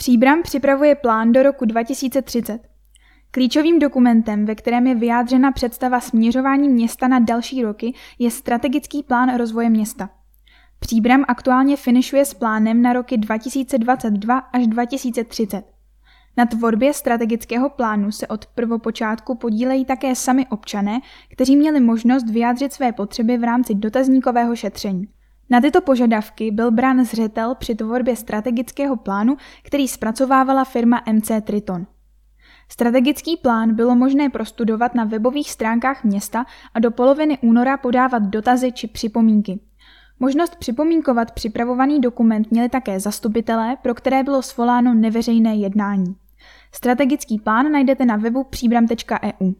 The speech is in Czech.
Příbram připravuje plán do roku 2030. Klíčovým dokumentem, ve kterém je vyjádřena představa směřování města na další roky, je strategický plán rozvoje města. Příbram aktuálně finišuje s plánem na roky 2022 až 2030. Na tvorbě strategického plánu se od prvopočátku podílejí také sami občané, kteří měli možnost vyjádřit své potřeby v rámci dotazníkového šetření. Na tyto požadavky byl brán zřetel při tvorbě strategického plánu, který zpracovávala firma MC Triton. Strategický plán bylo možné prostudovat na webových stránkách města a do poloviny února podávat dotazy či připomínky. Možnost připomínkovat připravovaný dokument měli také zastupitelé, pro které bylo svoláno neveřejné jednání. Strategický plán najdete na webu příbram.eu.